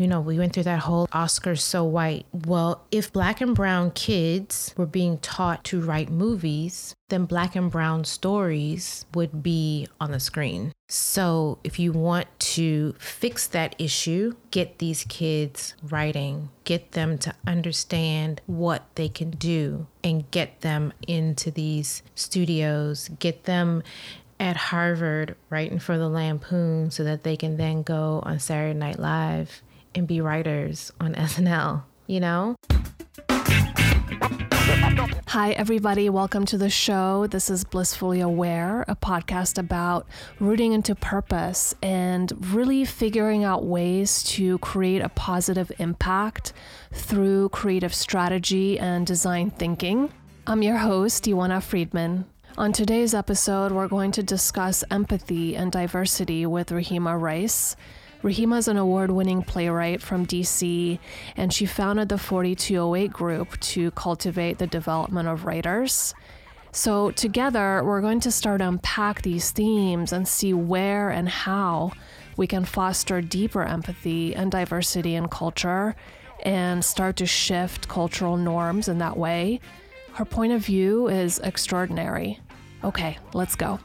you know, we went through that whole Oscars so white. Well, if black and brown kids were being taught to write movies, then black and brown stories would be on the screen. So, if you want to fix that issue, get these kids writing, get them to understand what they can do, and get them into these studios, get them at Harvard writing for the Lampoon so that they can then go on Saturday Night Live and be writers on SNL, you know? Hi, everybody. Welcome to the show. This is Blissfully Aware, a podcast about rooting into purpose and really figuring out ways to create a positive impact through creative strategy and design thinking. I'm your host, Ioana Friedman. On today's episode, we're going to discuss empathy and diversity with Rahima Rice. Rahima is an award winning playwright from DC, and she founded the 4208 group to cultivate the development of writers. So, together, we're going to start unpack these themes and see where and how we can foster deeper empathy and diversity in culture and start to shift cultural norms in that way. Her point of view is extraordinary. Okay, let's go.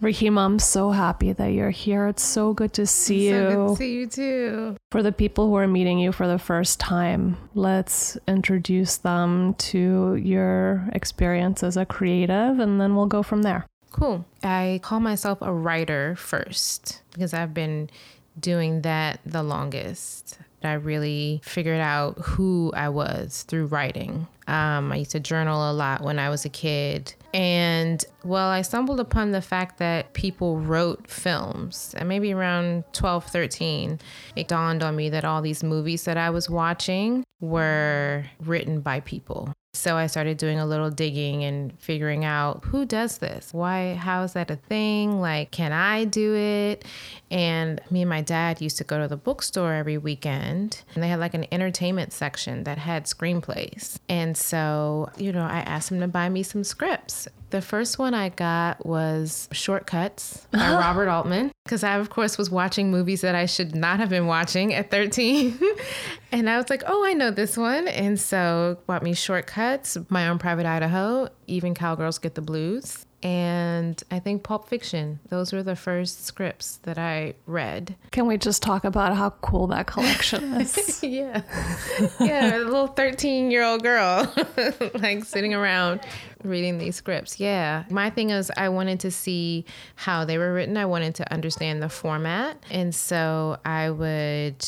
Rahima, I'm so happy that you're here. It's so good to see So you. good to see you too. For the people who are meeting you for the first time, let's introduce them to your experience as a creative and then we'll go from there. Cool. I call myself a writer first because I've been doing that the longest. I really figured out who I was through writing. Um, I used to journal a lot when I was a kid. And well, I stumbled upon the fact that people wrote films. And maybe around 12, 13, it dawned on me that all these movies that I was watching were written by people. So I started doing a little digging and figuring out who does this? Why, how is that a thing? Like, can I do it? And me and my dad used to go to the bookstore every weekend and they had like an entertainment section that had screenplays. And so, you know, I asked him to buy me some scripts. The first one I got was Short Cuts by Robert Altman because I, of course, was watching movies that I should not have been watching at 13. and I was like, oh, I know this one. And so bought me Short Cuts, My Own Private Idaho, Even Cowgirls Get the Blues. And I think Pulp Fiction. Those were the first scripts that I read. Can we just talk about how cool that collection is? Yeah. Yeah, a little 13 year old girl, like sitting around reading these scripts. Yeah. My thing is, I wanted to see how they were written, I wanted to understand the format. And so I would.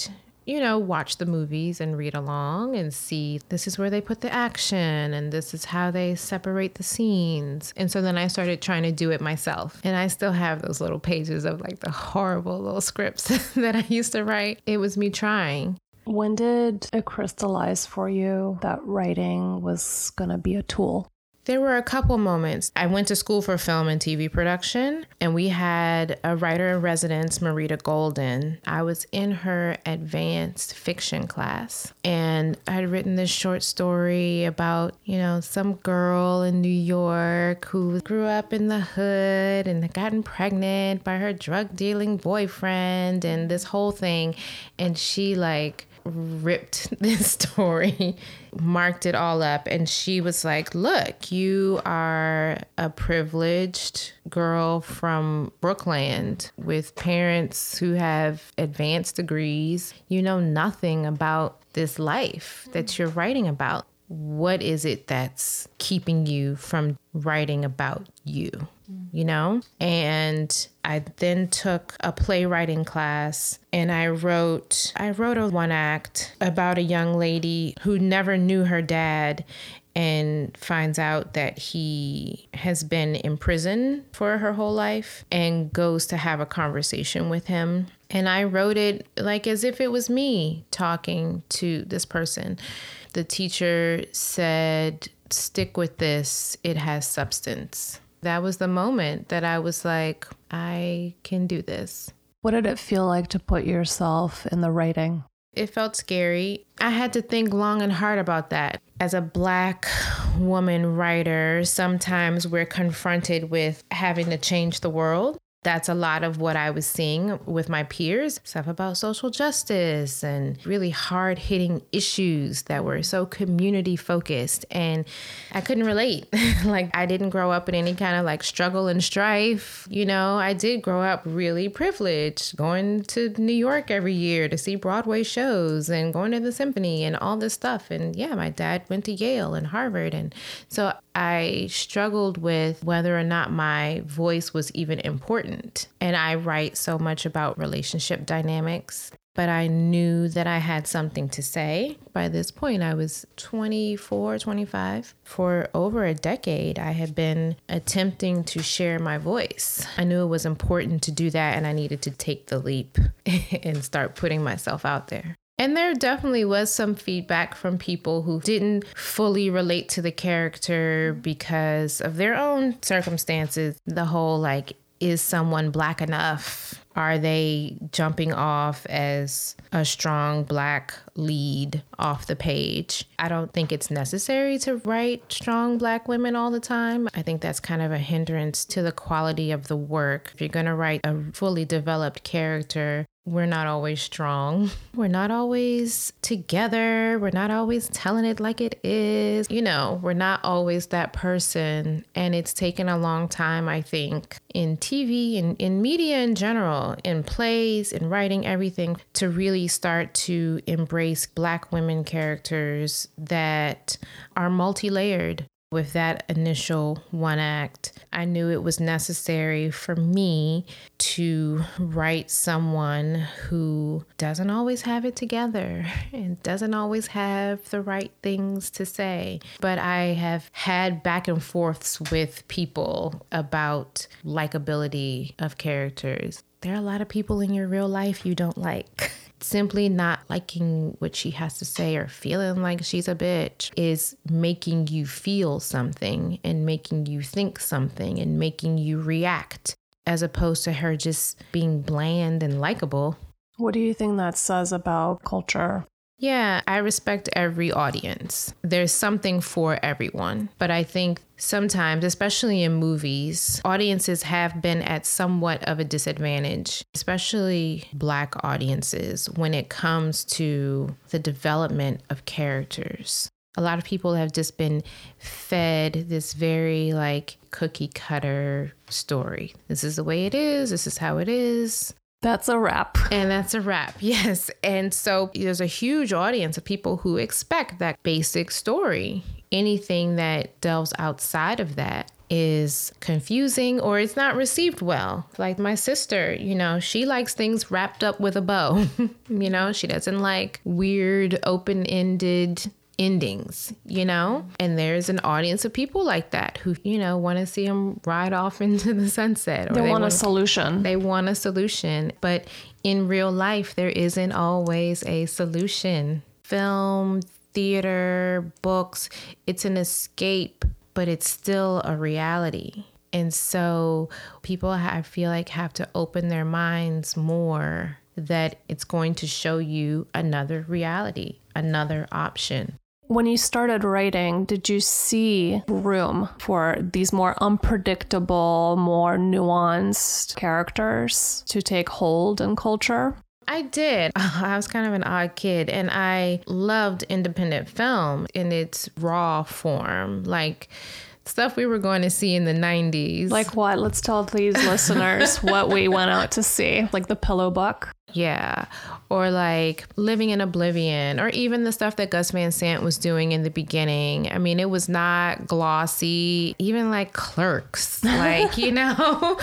You know, watch the movies and read along and see this is where they put the action and this is how they separate the scenes. And so then I started trying to do it myself. And I still have those little pages of like the horrible little scripts that I used to write. It was me trying. when did it crystallize for you that writing was going to be a tool? There were a couple moments. I went to school for film and TV production, and we had a writer in residence, Marita Golden. I was in her advanced fiction class, and I had written this short story about, you know, some girl in New York who grew up in the hood and had gotten pregnant by her drug dealing boyfriend, and this whole thing. And she, like, ripped this story, marked it all up, and she was like, Look, you are a privileged girl from Brookland with parents who have advanced degrees. You know nothing about this life that you're writing about. What is it that's keeping you from writing about you? you know? And I then took a playwriting class and I wrote I wrote a one act about a young lady who never knew her dad and finds out that he has been in prison for her whole life and goes to have a conversation with him. And I wrote it like as if it was me talking to this person. The teacher said, Stick with this, it has substance. That was the moment that I was like, I can do this. What did it feel like to put yourself in the writing? It felt scary. I had to think long and hard about that. As a black woman writer, sometimes we're confronted with having to change the world. That's a lot of what I was seeing with my peers stuff about social justice and really hard hitting issues that were so community focused. And I couldn't relate. like, I didn't grow up in any kind of like struggle and strife. You know, I did grow up really privileged, going to New York every year to see Broadway shows and going to the symphony and all this stuff. And yeah, my dad went to Yale and Harvard. And so I struggled with whether or not my voice was even important. And I write so much about relationship dynamics, but I knew that I had something to say. By this point, I was 24, 25. For over a decade, I had been attempting to share my voice. I knew it was important to do that, and I needed to take the leap and start putting myself out there. And there definitely was some feedback from people who didn't fully relate to the character because of their own circumstances. The whole like, is someone black enough? Are they jumping off as a strong black lead off the page? I don't think it's necessary to write strong black women all the time. I think that's kind of a hindrance to the quality of the work. If you're going to write a fully developed character, we're not always strong. We're not always together. We're not always telling it like it is. You know, we're not always that person. And it's taken a long time, I think, in TV and in media in general, in plays, in writing, everything, to really start to embrace Black women characters that are multi layered with that initial one act, I knew it was necessary for me to write someone who doesn't always have it together and doesn't always have the right things to say. But I have had back and forths with people about likability of characters. There are a lot of people in your real life you don't like. simply not liking what she has to say or feeling like she's a bitch is making you feel something and making you think something and making you react as opposed to her just being bland and likable. What do you think that says about culture? Yeah, I respect every audience. There's something for everyone. But I think sometimes, especially in movies, audiences have been at somewhat of a disadvantage, especially Black audiences, when it comes to the development of characters. A lot of people have just been fed this very like cookie cutter story. This is the way it is. This is how it is. That's a wrap. And that's a wrap, yes. And so there's a huge audience of people who expect that basic story. Anything that delves outside of that is confusing or it's not received well. Like my sister, you know, she likes things wrapped up with a bow. you know, she doesn't like weird, open ended endings, you know? And there's an audience of people like that who, you know, want to see them ride off into the sunset. Or they, they want, want a solution. They want a solution. But in real life, there isn't always a solution. Film, theater, books, it's an escape, but it's still a reality. And so people, I feel like, have to open their minds more that it's going to show you another reality, another option. When you started writing, did you see room for these more unpredictable, more nuanced characters to take hold in culture? I did. I was kind of an odd kid and I loved independent film in its raw form. Like, stuff we were going to see in the 90s. Like what? Let's tell these listeners what we went out to see. Like the pillow book. Yeah. Or like Living in Oblivion, or even the stuff that Gus Van Sant was doing in the beginning. I mean, it was not glossy, even like clerks. Like, you know,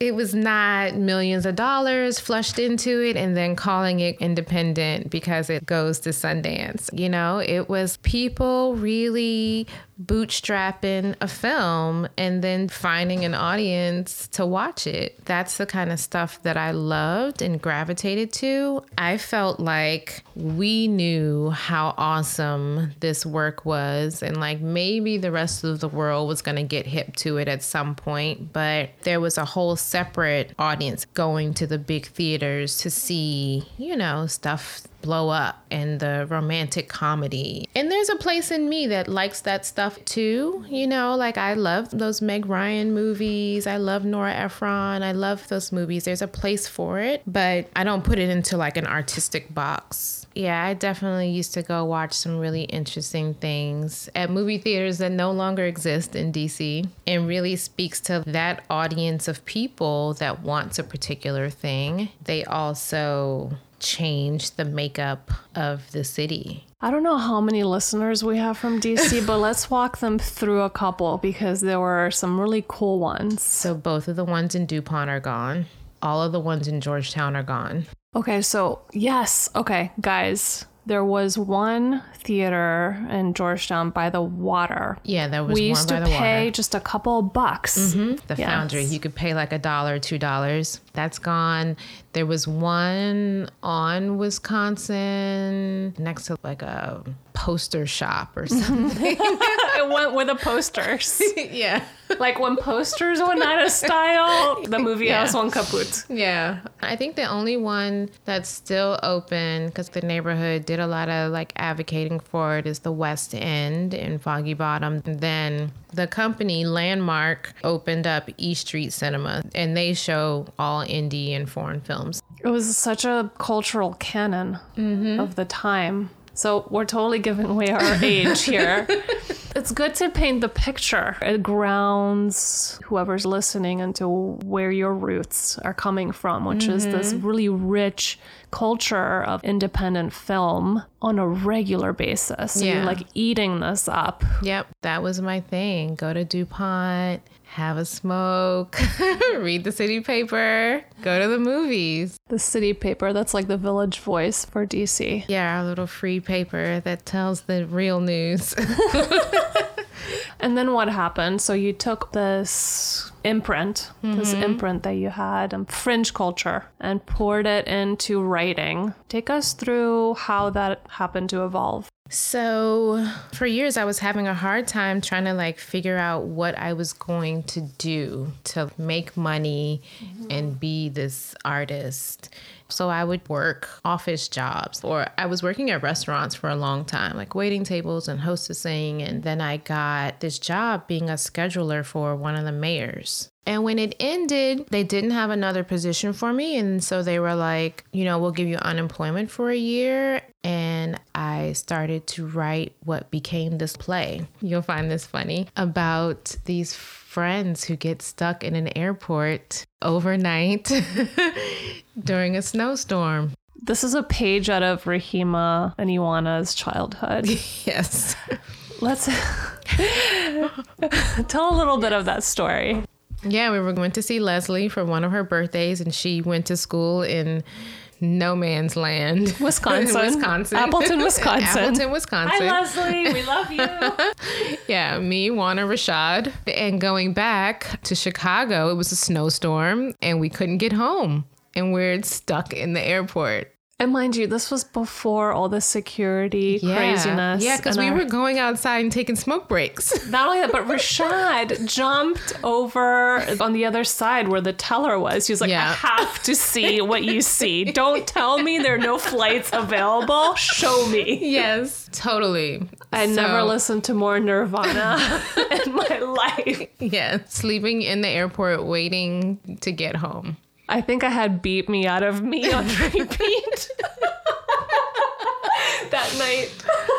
it was not millions of dollars flushed into it and then calling it independent because it goes to Sundance. You know, it was people really bootstrapping a film and then finding an audience to watch it. That's the kind of stuff that I loved and gravitated to. I felt like we knew how awesome this work was and like maybe the rest of the world was going to get hip to it at some point, but there was a whole separate audience going to the big theaters to see, you know, stuff blow up and the romantic comedy. And there's a place in me that likes that stuff too. You know, like I love those Meg Ryan movies. I love Nora Ephron. I love those movies. There's a place for it, but I don't put it into like an artistic box. Yeah, I definitely used to go watch some really interesting things at movie theaters that no longer exist in DC and really speaks to that audience of people that wants a particular thing. They also change the makeup of the city. I don't know how many listeners we have from DC, but let's walk them through a couple because there were some really cool ones. So both of the ones in DuPont are gone. All of the ones in Georgetown are gone. Okay, so yes, okay, guys, there was one theater in Georgetown by the water. Yeah, that was we one used to pay water. just a couple bucks. Mm-hmm, the Yes. Foundry, you could pay like a dollar, two dollars. That's gone. There was one on Wisconsin next to like a poster shop or something. It went with the posters. yeah. like when posters went out of style, the movie Yeah. house went kaput. Yeah. I think the only one that's still open because the neighborhood did a lot of like advocating for it is the West End in Foggy Bottom. Then the company Landmark opened up E Street Cinema and they show all indie and foreign films. It was such a cultural canon mm-hmm. of the time. So we're totally giving away our age here. it's good to paint the picture. It grounds whoever's listening into where your roots are coming from, which is this mm-hmm. really rich culture of independent film on a regular basis. So you're like eating this up. Yep, that was my thing. Go to DuPont, have a smoke, read the city paper, go to the movies. The city paper, that's like the village voice for DC. Yeah, our little free paper that tells the real news. And then what happened? So you took this imprint, this imprint that you had, um, fringe culture, and poured it into writing. Take us through how that happened to evolve. So, for years, I was having a hard time trying to like figure out what I was going to do to make money and be this artist. So, I would work office jobs, or I was working at restaurants for a long time, like waiting tables and hostessing. And then I got this job being a scheduler for one of the mayors. And when it ended, they didn't have another position for me. And so they were like, you know, we'll give you unemployment for a year. And I started to write what became this play. You'll find this funny about these friends who get stuck in an airport overnight during a snowstorm. This is a page out of Rahima and Ioana's childhood. Yes. Let's tell a little bit of that story. Yeah, we were going to see Leslie for one of her birthdays, and she went to school in no man's land, Wisconsin. Wisconsin, Appleton, Wisconsin. Appleton, Wisconsin. Hi, Leslie. We love you. Yeah, me, Ioana Rashad, and going back to Chicago, it was a snowstorm, and we couldn't get home, and we're stuck in the airport. And mind you, this was before all the security craziness. Yeah, because we our- were going outside and taking smoke breaks. Not only that, but Rashad jumped over on the other side where the teller was. He was like, Yeah. I have to see what you see. Don't tell me there are no flights available. Show me. yes, totally. I So- never listened to more Nirvana in my life. Yeah, sleeping in the airport, waiting to get home. I think I had Beat Me Out of Me on repeat that night.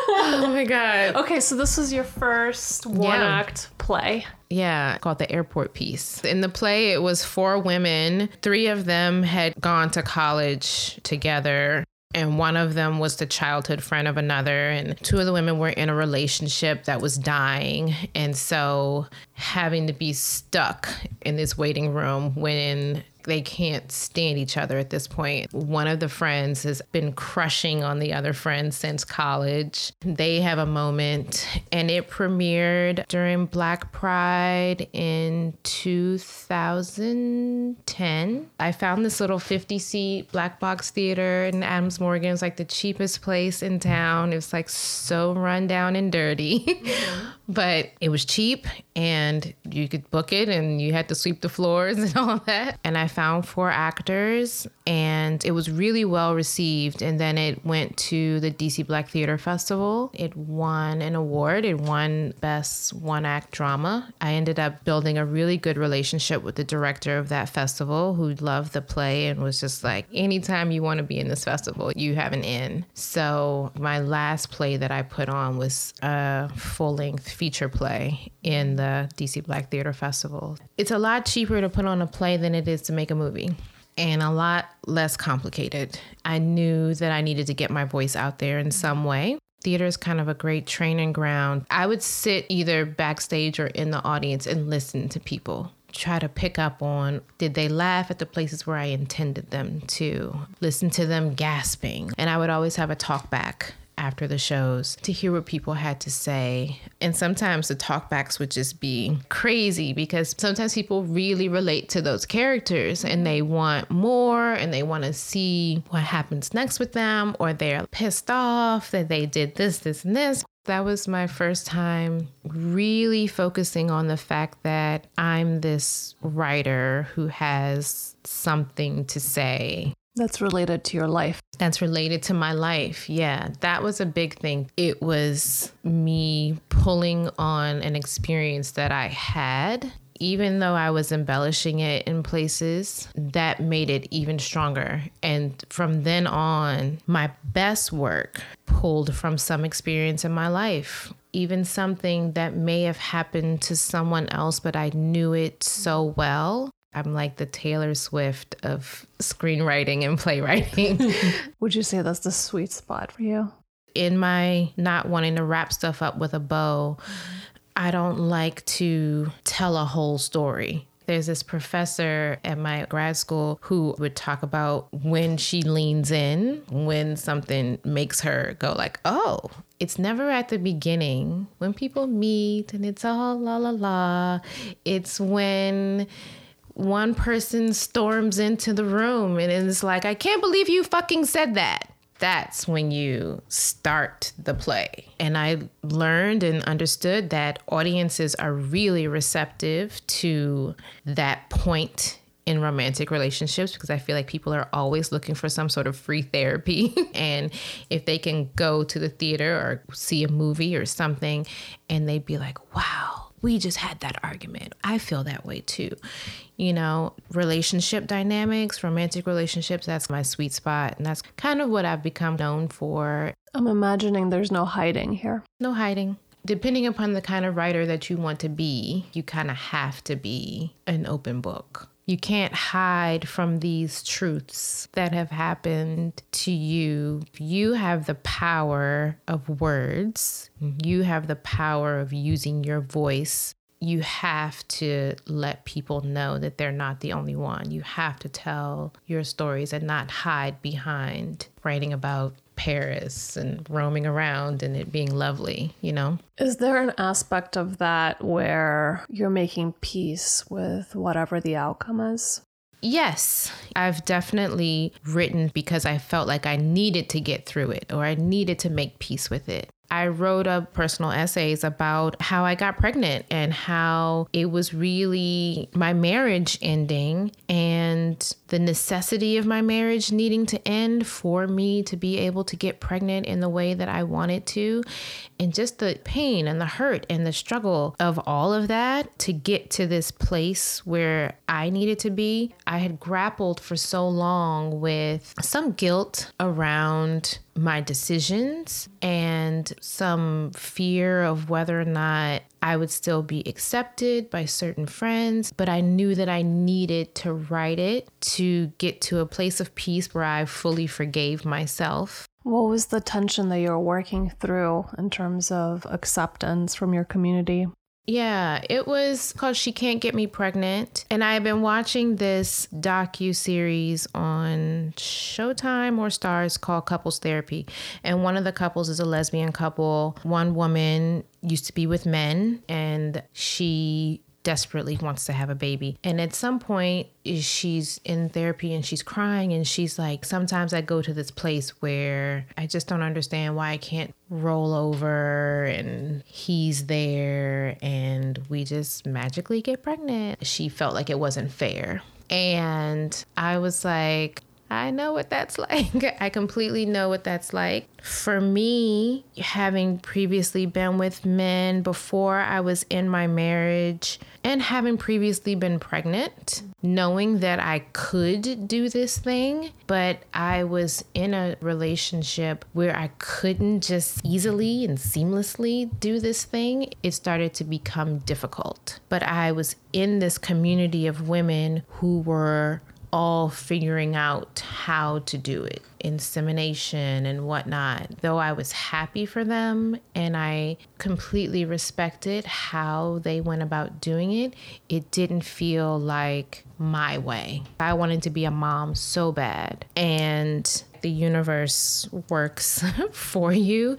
Oh my god. Okay, so this was your first one Yeah. act play. Yeah, called the airport piece. In the play, it was four women. Three of them had gone to college together. And one of them was the childhood friend of another. And two of the women were in a relationship that was dying. And so having to be stuck in this waiting room when they can't stand each other at this point. One of the friends has been crushing on the other friend since college. They have a moment, and it premiered during Black Pride in 2010. I found this little 50 seat black box theater in Adams Morgan. It was like the cheapest place in town. It was like so run down and dirty, but it was cheap and you could book it and you had to sweep the floors and all that. And I found four actors and it was really well received. And then it went to the DC Black Theater Festival. It won an award, it won Best One Act Drama. I ended up building a really good relationship with the director of that festival who loved the play and was just like, anytime you want to be in this festival, you have an in. So my last play that I put on was a full length feature play in the DC Black Theater Festival. It's a lot cheaper to put on a play than it is to make a movie and a lot less complicated. I knew that I needed to get my voice out there in some way. Theater is kind of a great training ground. I would sit either backstage or in the audience and listen to people. Try to pick up on did they laugh at the places where I intended them to? Listen to them gasping. And I would always have a talk back after the shows to hear what people had to say. And sometimes the talkbacks would just be crazy because sometimes people really relate to those characters and they want more and they want to see what happens next with them or they're pissed off that they did this, this, and this. That was my first time really focusing on the fact that I'm this writer who has something to say that's related to your life. That's related to my life. Yeah, that was a big thing. It was me pulling on an experience that I had. Even though I was embellishing it in places, that made it even stronger. And from then on, my best work pulled from some experience in my life even something that may have happened to someone else, but I knew it so well I'm like the Taylor Swift of screenwriting and playwriting. Would you say that's the sweet spot for you? In my not wanting to wrap stuff up with a bow, I don't like to tell a whole story. There's this professor at my grad school who would talk about when she leans in, when something makes her go like, "Oh, it's never at the beginning when people meet and it's all la la la. It's when one person storms into the room and is like, I can't believe you fucking said that. That's when you start the play. And I learned and understood that audiences are really receptive to that point in romantic relationships because I feel like people are always looking for some sort of free therapy. and if they can go to the theater or see a movie or something and they'd be like, wow, we just had that argument. I feel that way too. You know, relationship dynamics, romantic relationships, that's my sweet spot. And that's kind of what I've become known for. I'm imagining there's no hiding here. No hiding. Depending upon the kind of writer that you want to be, you kind of have to be an open book. You can't hide from these truths that have happened to you. You have the power of words, you have the power of using your voice. You have to let people know that they're not the only one. You have to tell your stories and not hide behind writing about Paris and roaming around and it being lovely, you know? Is there an aspect of that where you're making peace with whatever the outcome is? Yes, I've definitely written because I felt like I needed to get through it or I needed to make peace with it. I wrote up personal essays about how I got pregnant and how it was really my marriage ending and the necessity of my marriage needing to end for me to be able to get pregnant in the way that I wanted to. And just the pain and the hurt and the struggle of all of that to get to this place where I needed to be. I had grappled for so long with some guilt around my decisions and some fear of whether or not I would still be accepted by certain friends, but I knew that I needed to write it to get to a place of peace where I fully forgave myself. What was the tension that you were working through in terms of acceptance from your community? Yeah, it was called She Can't Get Me Pregnant. And I have been watching this docu series on Showtime or Starz called Couples Therapy. And one of the couples is a lesbian couple. One woman used to be with men and she desperately wants to have a baby. And at some point, she's in therapy and she's crying and she's like, Sometimes I go to this place where I just don't understand why I can't roll over and he's there and we just magically get pregnant. She felt like it wasn't fair. And I was like, I know what that's like. I completely know what that's like. For me, having previously been with men before I was in my marriage and having previously been pregnant, knowing that I could do this thing, but I was in a relationship where I couldn't just easily and seamlessly do this thing, it started to become difficult. But I was in this community of women who were all figuring out how to do it, insemination and whatnot. Though I was happy for them and I completely respected how they went about doing it, it didn't feel like my way. I wanted to be a mom so bad. And the universe works for you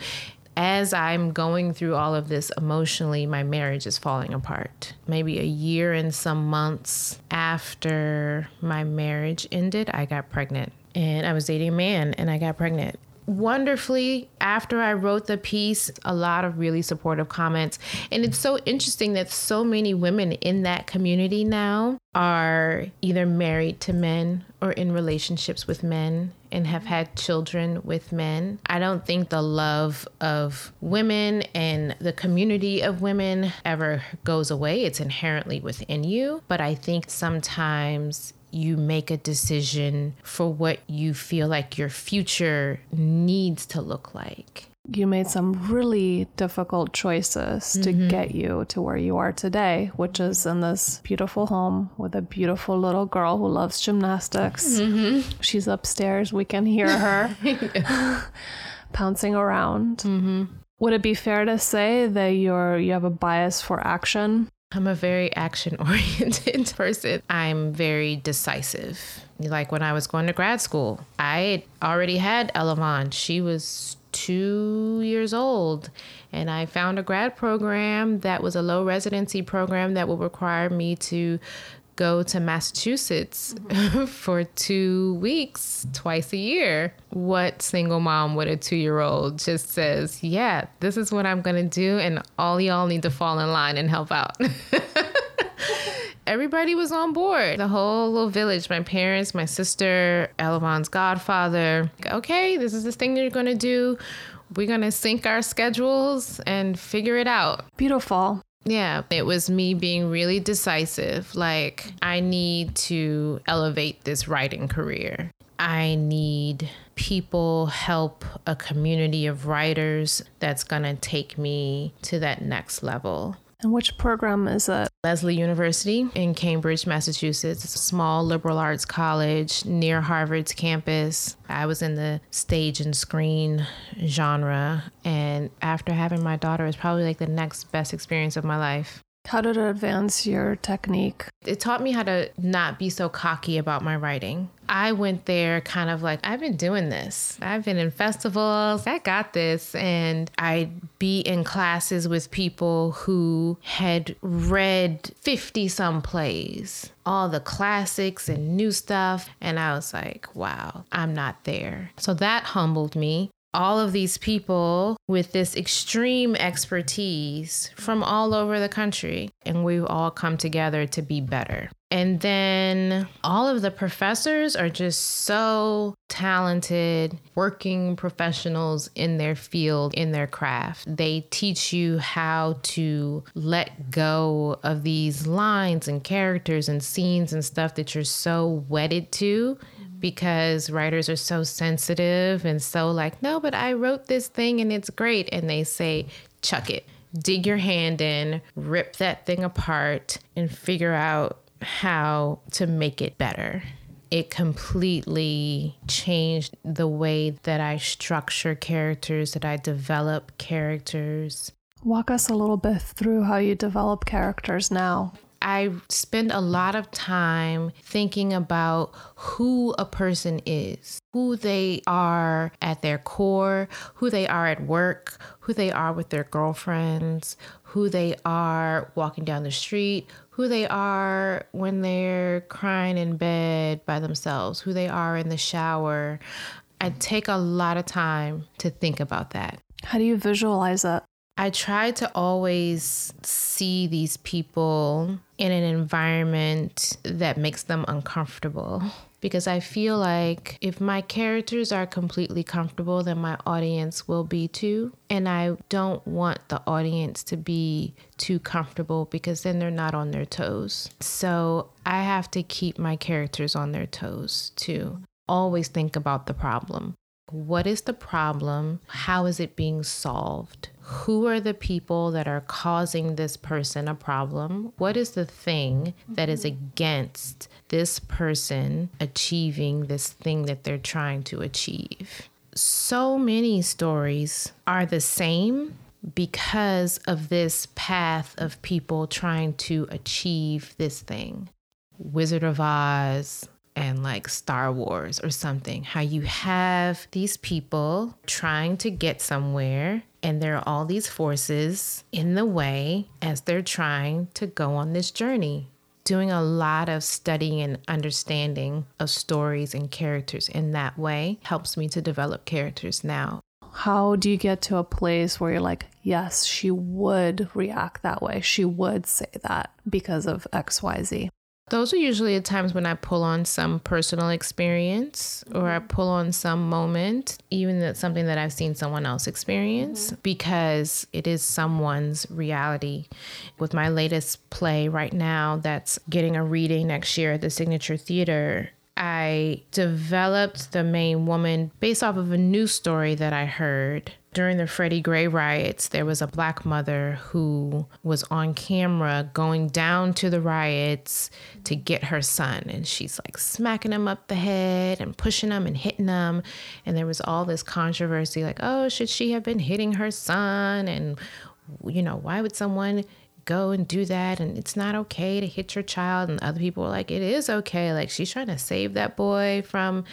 as I'm going through all of this emotionally, my marriage is falling apart. Maybe a year and some months after my marriage ended, I got pregnant. And I was dating a man and I got pregnant wonderfully after I wrote the piece, a lot of really supportive comments. And it's so interesting that so many women in that community now are either married to men or in relationships with men and have had children with men. I don't think the love of women and the community of women ever goes away. It's inherently within you. But I think sometimes you make a decision for what you feel like your future needs to look like. You made some really difficult choices mm-hmm. to get you to where you are today, which is in this beautiful home with a beautiful little girl who loves gymnastics. Mm-hmm. She's upstairs. We can hear her pouncing around. Mm-hmm. Would it be fair to say that you're you have a bias for action? I'm a very action oriented person. I'm very decisive. Like when I was going to grad school, I already had Elavon. She was two years old. And I found a grad program that was a low residency program that would require me to go to Massachusetts for two weeks, twice a year. What single mom with a two year old just says, Yeah, this is what I'm going to do, and all y'all need to fall in line and help out. Everybody was on board. The whole little village, my parents, my sister, Elavon's godfather. Okay, this is this thing you're going to do. We're going to sync our schedules and figure it out. Beautiful. Yeah, it was me being really decisive. Like, I need to elevate this writing career. I need people help a community of writers that's going to take me to that next level. And which program is it? Lesley University in Cambridge, Massachusetts. It's a small liberal arts college near Harvard's campus. I was in the stage and screen genre. And after having my daughter, it was probably like the next best experience of my life. How did it advance your technique? It taught me how to not be so cocky about my writing. I went there kind of like, I've been doing this. I've been in festivals. I got this. And I'd be in classes with people who had read 50 some plays, all the classics and new stuff. And I was like, wow, I'm not there. So that humbled me all of these people with this extreme expertise from all over the country, and we've all come together to be better. And then all of the professors are just so talented, working professionals in their field, in their craft. They teach you how to let go of these lines and characters and scenes and stuff that you're so wedded to because writers are so sensitive and so like, no, but I wrote this thing and it's great. And they say, chuck it, dig your hand in, rip that thing apart, and figure out how to make it better. It completely changed the way that I structure characters, that I develop characters. Walk us a little bit through how you develop characters now. I spend a lot of time thinking about who a person is, who they are at their core, who they are at work, who they are with their girlfriends, who they are walking down the street, who they are when they're crying in bed by themselves, who they are in the shower. I take a lot of time to think about that. How do you visualize it? I try to always see these people in an environment that makes them uncomfortable because I feel like if my characters are completely comfortable, then my audience will be too. And I don't want the audience to be too comfortable because then they're not on their toes. So I have to keep my characters on their toes too. Always think about the problem. What is the problem? How is it being solved? Who are the people that are causing this person a problem? What is the thing that is against this person achieving this thing that they're trying to achieve? So many stories are the same because of this path of people trying to achieve this thing. Wizard of Oz, and like Star Wars or something, how you have these people trying to get somewhere and there are all these forces in the way as they're trying to go on this journey. Doing a lot of studying and understanding of stories and characters in that way helps me to develop characters now. How do you get to a place where you're like, yes, she would react that way? She would say that because of XYZ. Those are usually the times when I pull on some personal experience or I pull on some moment, even that's something that I've seen someone else experience, mm-hmm. because it is someone's reality. With my latest play right now, that's getting a reading next year at the Signature Theater, I developed the main woman based off of a news story that I heard. During the Freddie Gray riots, there was a black mother who was on camera going down to the riots to get her son. And she's like smacking him up the head and pushing him and hitting him. And there was all this controversy like, oh, should she have been hitting her son? And, you know, why would someone go and do that and it's not okay to hit your child and other people are like it is okay like she's trying to save that boy from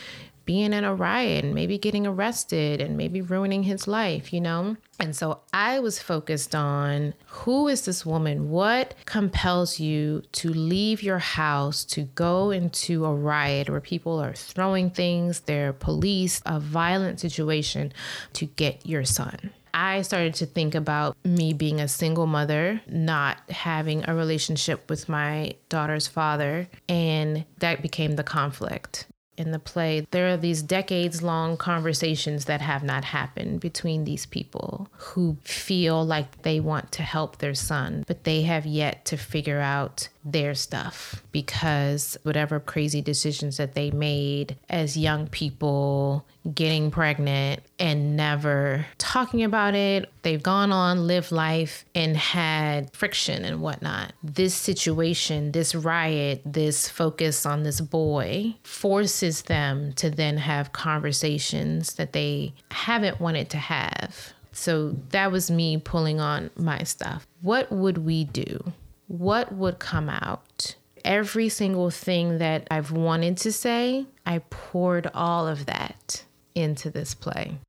being in a riot and maybe getting arrested and maybe ruining his life, you know? And so I was focused on who is this woman? What compels you to leave your house to go into a riot where people are throwing things, they're police, a violent situation to get your son? I started to think about me being a single mother, not having a relationship with my daughter's father, and that became the conflict in the play, there are these decades long conversations that have not happened between these people who feel like they want to help their son, but they have yet to figure out their stuff because whatever crazy decisions that they made as young people, getting pregnant and never talking about it, they've gone on, lived life, and had friction and whatnot. This situation, this riot, this focus on this boy forces them to then have conversations that they haven't wanted to have. So that was me pulling on my stuff. What would we do? What would come out? Every single thing that I've wanted to say, I poured all of that into this play.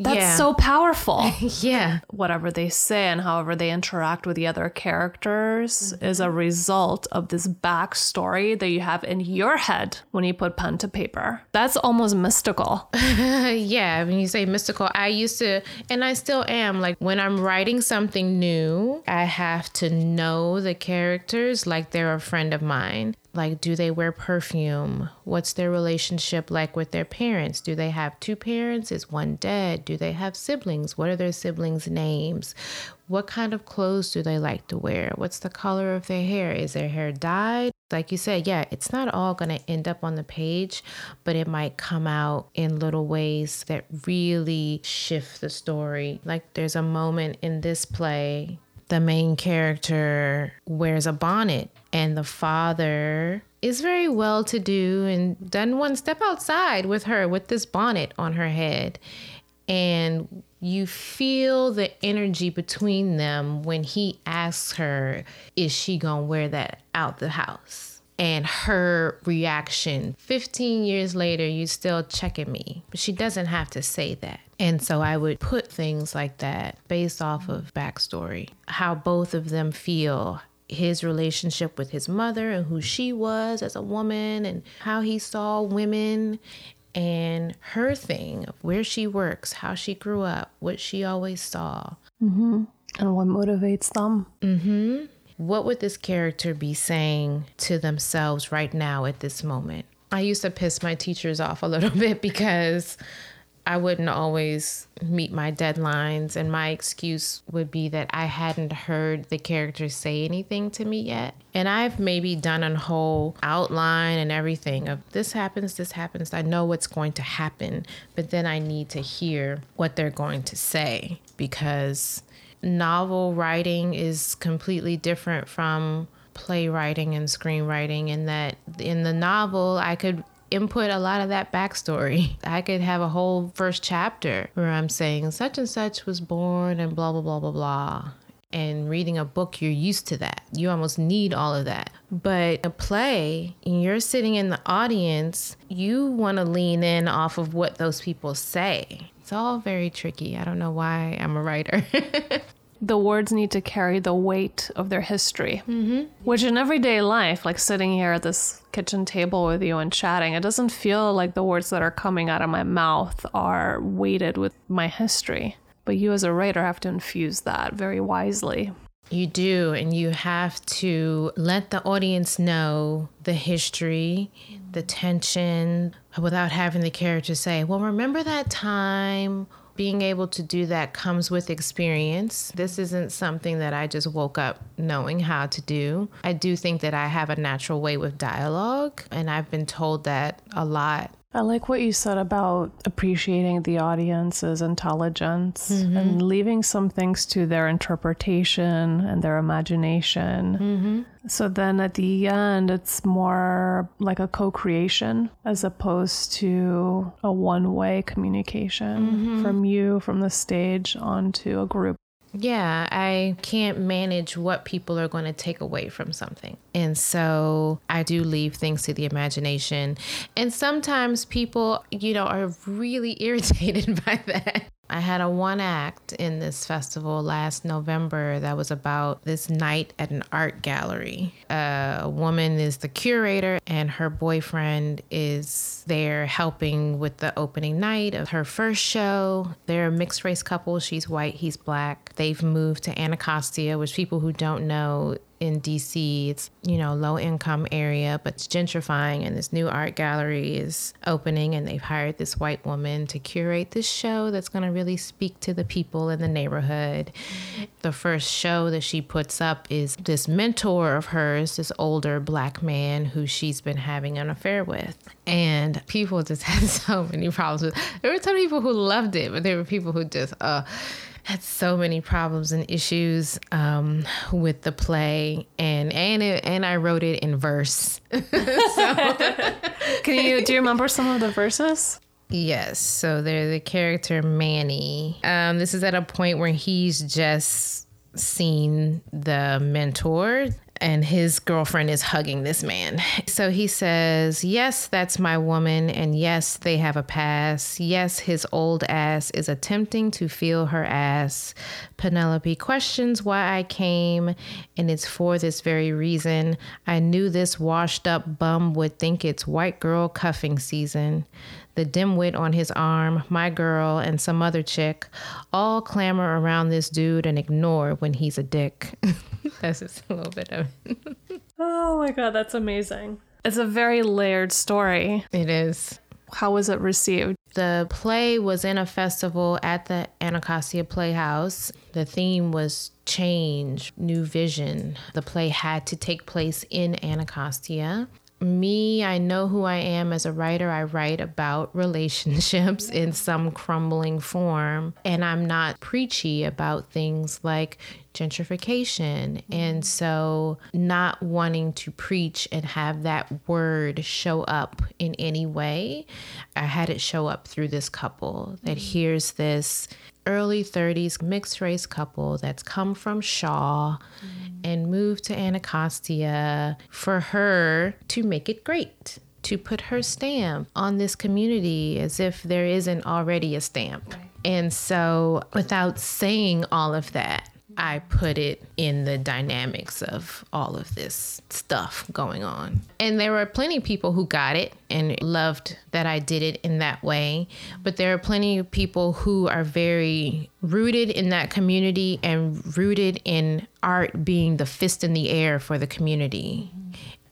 That's yeah. so powerful. yeah. Whatever they say and however they interact with the other characters mm-hmm. is a result of this backstory that you have in your head when you put pen to paper. That's almost mystical. yeah. When you say mystical, I used to, and I still am, like when I'm writing something new, I have to know the characters like they're a friend of mine. Like, do they wear perfume? What's their relationship like with their parents? Do they have two parents? Is one dead? Do they have siblings? What are their siblings' names? What kind of clothes do they like to wear? What's the color of their hair? Is their hair dyed? Like you said, yeah, it's not all going to end up on the page, but it might come out in little ways that really shift the story. Like, there's a moment in this play the main character wears a bonnet and the father is very well to do and doesn't want to step outside with her with this bonnet on her head. And you feel the energy between them when he asks her, Is she gonna wear that out the house? and her reaction 15 years later you still checking me but she doesn't have to say that and so i would put things like that based off of backstory how both of them feel his relationship with his mother and who she was as a woman and how he saw women and her thing where she works how she grew up what she always saw mm-hmm. And what motivates them? Mm-hmm. What would this character be saying to themselves right now at this moment? I used to piss my teachers off a little bit because I wouldn't always meet my deadlines, and my excuse would be that I hadn't heard the characters say anything to me yet. And I've maybe done a whole outline and everything of this happens, this happens. I know what's going to happen, but then I need to hear what they're going to say because novel writing is completely different from playwriting and screenwriting in that in the novel I could input a lot of that backstory. I could have a whole first chapter where I'm saying such and such was born and blah, blah, blah, blah, blah. And reading a book, you're used to that. You almost need all of that. But a play, you're sitting in the audience, you want to lean in off of what those people say. It's all very tricky. I don't know why I'm a writer. the words need to carry the weight of their history. Mm-hmm. Which in everyday life, like sitting here at this kitchen table with you and chatting, it doesn't feel like the words that are coming out of my mouth are weighted with my history. But you, as a writer, have to infuse that very wisely. You do, and you have to let the audience know the history, the tension, without having the character say, Well, remember that time being able to do that comes with experience. This isn't something that I just woke up knowing how to do. I do think that I have a natural way with dialogue, and I've been told that a lot I like what you said about appreciating the audience's intelligence mm-hmm. and leaving some things to their interpretation and their imagination. Mm-hmm. So then at the end, it's more like a co creation as opposed to a one way communication mm-hmm. from you, from the stage, onto a group. Yeah, I can't manage what people are going to take away from something. And so I do leave things to the imagination. And sometimes people, you know, are really irritated by that. I had a one act in this festival last November that was about this night at an art gallery. A woman is the curator, and her boyfriend is there helping with the opening night of her first show. They're a mixed race couple. She's white, he's black. They've moved to Anacostia, which people who don't know in DC. It's, you know, low income area, but it's gentrifying and this new art gallery is opening and they've hired this white woman to curate this show that's going to really speak to the people in the neighborhood. The first show that she puts up is this mentor of hers, this older black man who she's been having an affair with. And people just had so many problems with There were some people who loved it, but there were people who just uh had so many problems and issues um, with the play, and and it, and I wrote it in verse. so. Can you do you remember some of the verses? Yes. So they're the character Manny. Um, this is at a point where he's just seen the mentor and his girlfriend is hugging this man. So he says, Yes, that's my woman. And yes, they have a past. Yes, his old ass is attempting to feel her ass. Penelope questions why I came, and it's for this very reason. I knew this washed up bum would think it's white girl cuffing season the dimwit on his arm, my girl, and some other chick all clamor around this dude and ignore when he's a dick. that's just a little bit of it. oh my god, that's amazing. It's a very layered story. It is. How was it received? The play was in a festival at the Anacostia Playhouse. The theme was change, new vision. The play had to take place in Anacostia me, I know who I am as a writer. I write about relationships in some crumbling form, and I'm not preachy about things like gentrification. And so, not wanting to preach and have that word show up in any way, I had it show up through this couple that hears this early 30s mixed race couple that's come from Shaw mm. and moved to Anacostia for her to make it great, to put her stamp on this community as if there isn't already a stamp. Right. And so, without saying all of that, I put it in the dynamics of all of this stuff going on. And there were plenty of people who got it and loved that I did it in that way. But there are plenty of people who are very rooted in that community and rooted in art being the fist in the air for the community.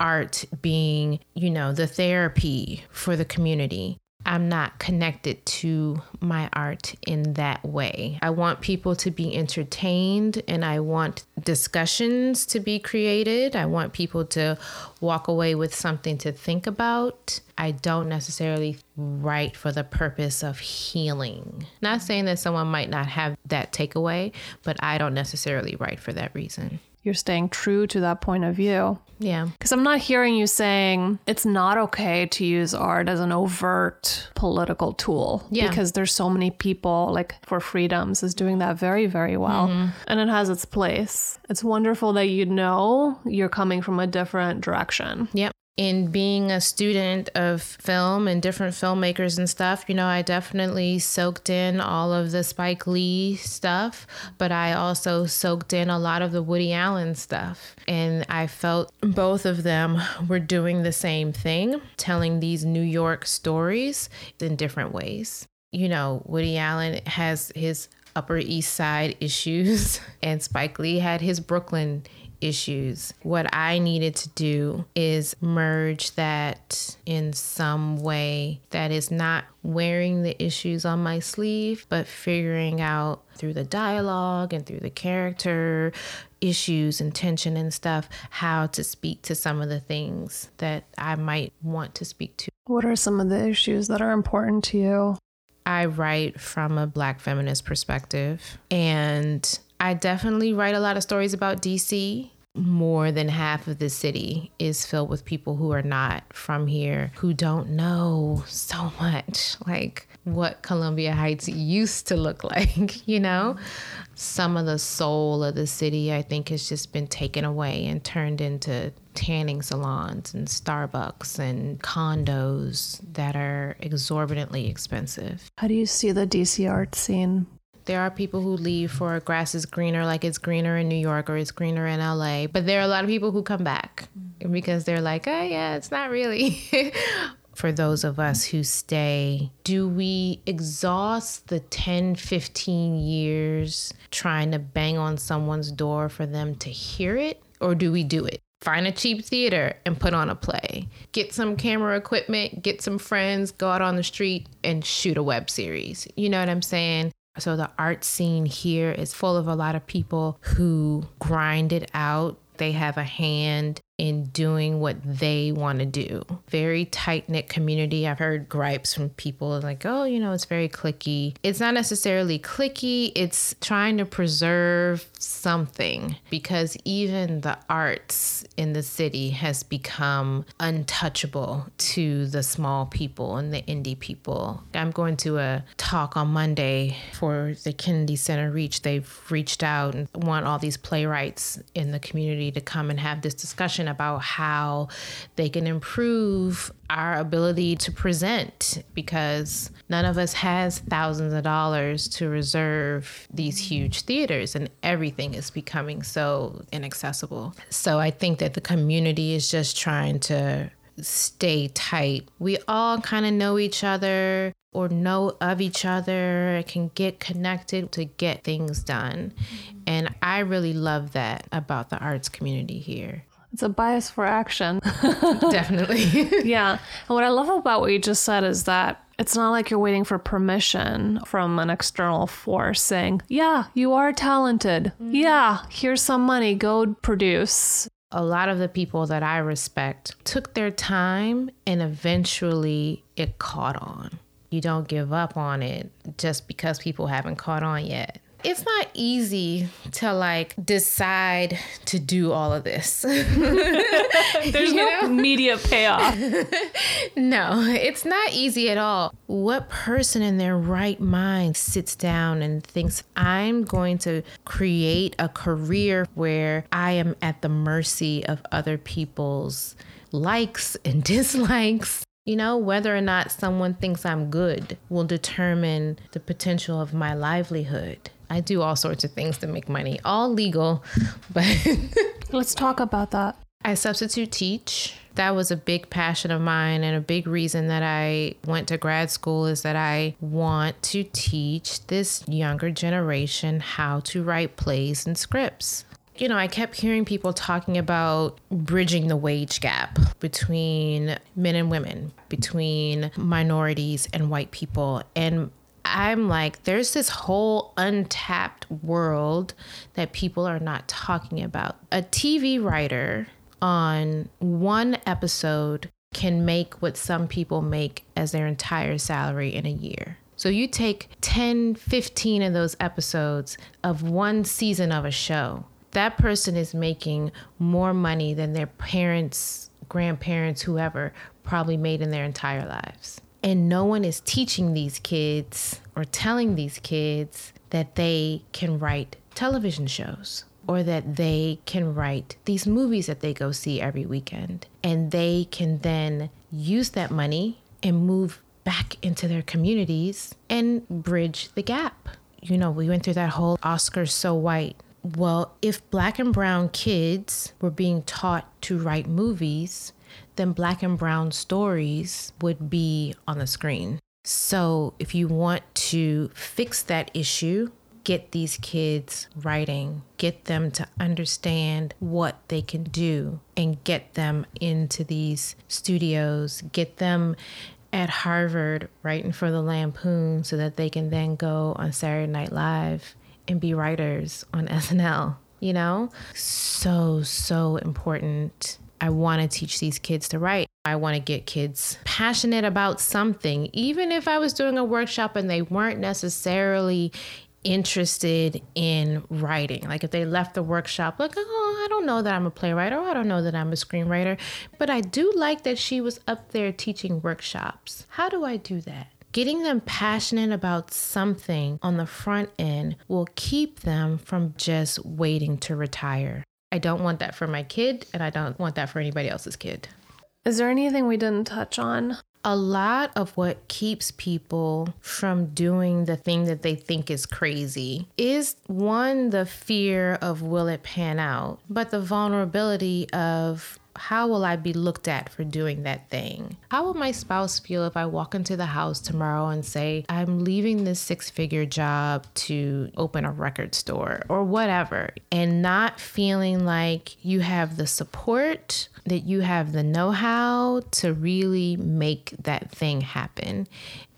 Art being, you know, the therapy for the community. I'm not connected to my art in that way. I want people to be entertained and I want discussions to be created. I want people to walk away with something to think about. I don't necessarily write for the purpose of healing. Not saying that someone might not have that takeaway, but I don't necessarily write for that reason you're staying true to that point of view. Yeah. Because I'm not hearing you saying it's not okay to use art as an overt political tool. Yeah. Because there's so many people, like for freedoms, is doing that very, very well. Mm-hmm. And it has its place. It's wonderful that you know you're coming from a different direction. Yep in being a student of film and different filmmakers and stuff, you know, I definitely soaked in all of the Spike Lee stuff, but I also soaked in a lot of the Woody Allen stuff. And I felt both of them were doing the same thing, telling these New York stories in different ways. You know, Woody Allen has his Upper East Side issues, and Spike Lee had his Brooklyn issues. What I needed to do is merge that in some way that is not wearing the issues on my sleeve, but figuring out through the dialogue and through the character issues and tension and stuff how to speak to some of the things that I might want to speak to. What are some of the issues that are important to you? I write from a black feminist perspective and I definitely write a lot of stories about DC. More than half of the city is filled with people who are not from here, who don't know so much, like what Columbia Heights used to look like, you know? Some of the soul of the city, I think, has just been taken away and turned into tanning salons and Starbucks and condos that are exorbitantly expensive. How do you see the DC art scene? There are people who leave for grass is greener, like it's greener in New York or it's greener in LA. But there are a lot of people who come back mm-hmm. because they're like, oh, yeah, it's not really. for those of us who stay, do we exhaust the 10, 15 years trying to bang on someone's door for them to hear it? Or do we do it? Find a cheap theater and put on a play. Get some camera equipment, get some friends, go out on the street and shoot a web series. You know what I'm saying? So the art scene here is full of a lot of people who grind it out. They have a hand in doing what they want to do. Very tight knit community. I've heard gripes from people like, oh, you know, it's very clicky. It's not necessarily clicky, it's trying to preserve something because even the arts in the city has become untouchable to the small people and the indie people. I'm going to a talk on Monday for the Kennedy Center Reach. They've reached out and want all these playwrights in the community to come and have this discussion about how they can improve our ability to present because none of us has thousands of dollars to reserve these huge theaters and everything is becoming so inaccessible. So I think that the community is just trying to stay tight. We all kind of know each other or know of each other, can get connected to get things done. And I really love that about the arts community here. It's a bias for action. Definitely. yeah. And what I love about what you just said is that it's not like you're waiting for permission from an external force saying, yeah, you are talented. Mm-hmm. Yeah, here's some money, go produce. A lot of the people that I respect took their time and eventually it caught on. You don't give up on it just because people haven't caught on yet it's not easy to like decide to do all of this. There's no know? immediate payoff. no, it's not easy at all. What person in their right mind sits down and thinks, I'm going to create a career where I am at the mercy of other people's likes and dislikes you know, whether or not someone thinks I'm good will determine the potential of my livelihood I do all sorts of things to make money, all legal, but let's talk about that. I substitute teach. That was a big passion of mine, and a big reason that I went to grad school is that I want to teach this younger generation how to write plays and scripts you know, I kept hearing people talking about bridging the wage gap between men and women, between minorities and white people. And I'm like, there's this whole untapped world that people are not talking about. A TV writer on one episode can make what some people make as their entire salary in a year. So you take 10, 15 of those episodes of one season of a show. That person is making more money than their parents, grandparents, whoever probably made in their entire lives. And no one is teaching these kids or telling these kids that they can write television shows or that they can write these movies that they go see every weekend. And they can then use that money and move back into their communities and bridge the gap. You know, we went through that whole Oscars so white. Well, if black and brown kids were being taught to write movies, then black and brown stories would be on the screen. So, if you want to fix that issue, get these kids writing, get them to understand what they can do, and get them into these studios, get them at Harvard writing for the Lampoon so that they can then go on Saturday Night Live and be writers on SNL. You know? So, so important. I want to teach these kids to write. I want to get kids passionate about something, even if I was doing a workshop and they weren't necessarily interested in writing. Like if they left the workshop, like, oh, I don't know that I'm a playwright or oh, I don't know that I'm a screenwriter, but I do like that she was up there teaching workshops. How do I do that? Getting them passionate about something on the front end will keep them from just waiting to retire. I don't want that for my kid, and I don't want that for anybody else's kid. Is there anything we didn't touch on? a lot of what keeps people from doing the thing that they think is crazy is one, the fear of will it pan out, but the vulnerability of how will I be looked at for doing that thing? How will my spouse feel if I walk into the house tomorrow and say, I'm leaving this six figure job to open a record store or whatever, and not feeling like you have the support that you have the know how to really make that thing happen.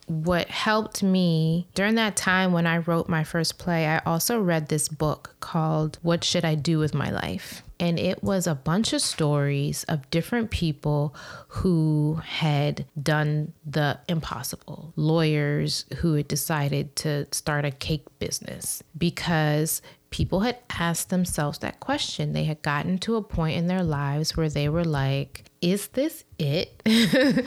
What helped me during that time when I wrote my first play, I also read this book called What Should I Do with My Life? And it was a bunch of stories of different people who had done the impossible, lawyers who had decided to start a cake business because people had asked themselves that question. They had gotten to a point in their lives where they were like, is this it?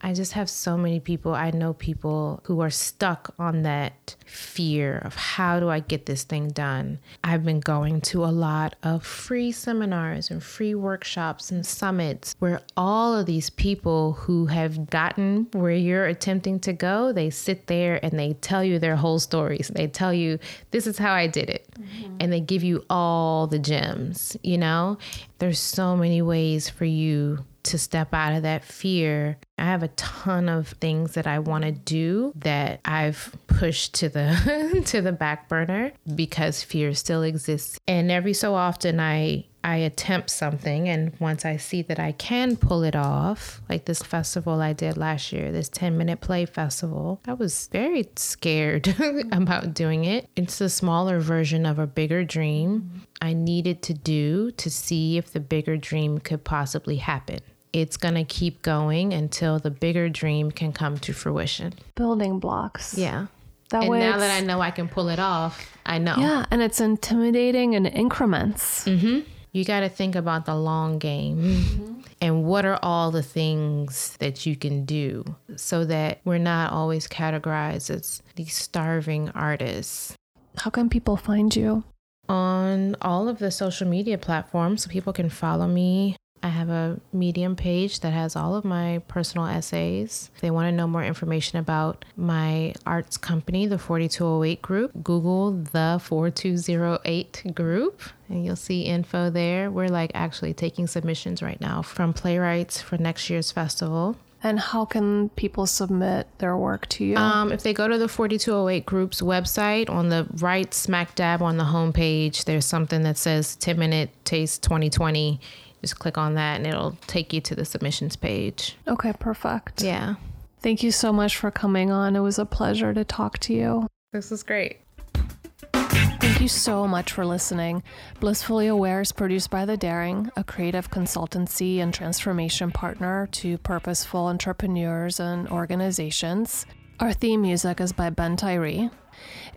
I just have so many people. I know people who are stuck on that fear of how do I get this thing done. I've been going to a lot of free seminars and free workshops and summits where all of these people who have gotten where you're attempting to go, they sit there and they tell you their whole stories. They tell you, this is how I did it. Mm-hmm. And they give you all the gems, you know? There's so many ways for you to step out of that fear. I have a ton of things that I want to do that I've pushed to the to the back burner because fear still exists. And every so often I I attempt something and once I see that I can pull it off, like this festival I did last year, this 10 minute play festival, I was very scared about doing it. It's a smaller version of a bigger dream I needed to do to see if the bigger dream could possibly happen it's going to keep going until the bigger dream can come to fruition. Building blocks. Yeah. That and way now that I know I can pull it off, I know. Yeah, and it's intimidating in increments. Mm-hmm. You got to think about the long game mm-hmm. and what are all the things that you can do so that we're not always categorized as these starving artists. How can people find you? On all of the social media platforms, so people can follow me I have a Medium page that has all of my personal essays. If they want to know more information about my arts company, the 4208 Group, Google the 4208 Group and you'll see info there. We're like actually taking submissions right now from playwrights for next year's festival. And how can people submit their work to you? Um, if they go to the 4208 Group's website, on the right smack dab on the homepage, there's something that says 10 Minute Taste 2020. Just click on that and it'll take you to the submissions page. Okay, perfect. Yeah. Thank you so much for coming on. It was a pleasure to talk to you. This is great. Thank you so much for listening. Blissfully Aware is produced by The Daring, a creative consultancy and transformation partner to purposeful entrepreneurs and organizations. Our theme music is by Ben Tyree.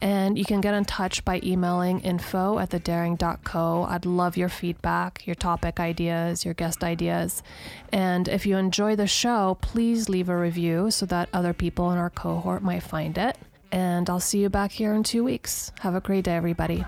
And you can get in touch by emailing info at thedaring.co. I'd love your feedback, your topic ideas, your guest ideas. And if you enjoy the show, please leave a review so that other people in our cohort might find it and I'll see you back here in two weeks. Have a great day, everybody.